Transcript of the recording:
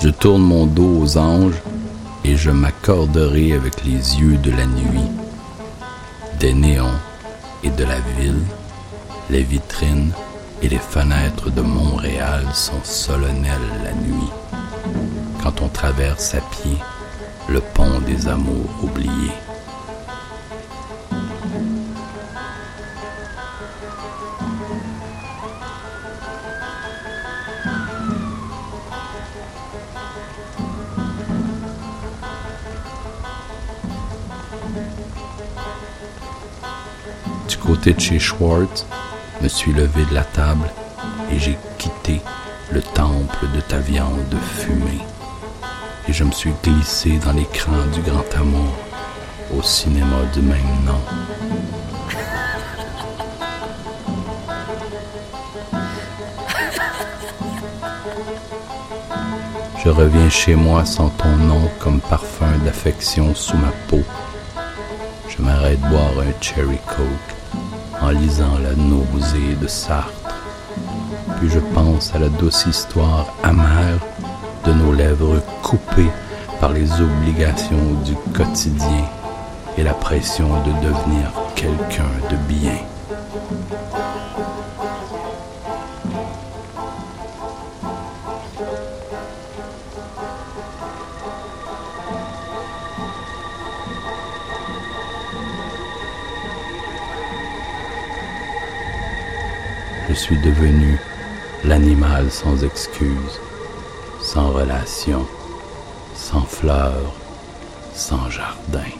Je tourne mon dos aux anges et je m'accorderai avec les yeux de la nuit, des néons et de la ville, les vitrines et les fenêtres de Montréal sont solennelles la nuit, quand on traverse à pied le pont des amours oubliés. Du côté de chez Schwartz, me suis levé de la table et j'ai quitté le temple de ta viande fumée. Et je me suis glissé dans l'écran du grand amour au cinéma du même nom. Je reviens chez moi sans ton nom comme parfum d'affection sous ma peau. Je m'arrête boire un cherry coke en lisant la nausée de Sartre. Puis je pense à la douce histoire amère de nos lèvres coupées par les obligations du quotidien et la pression de devenir quelqu'un de bien. Je suis devenu l'animal sans excuse, sans relation, sans fleurs, sans jardin.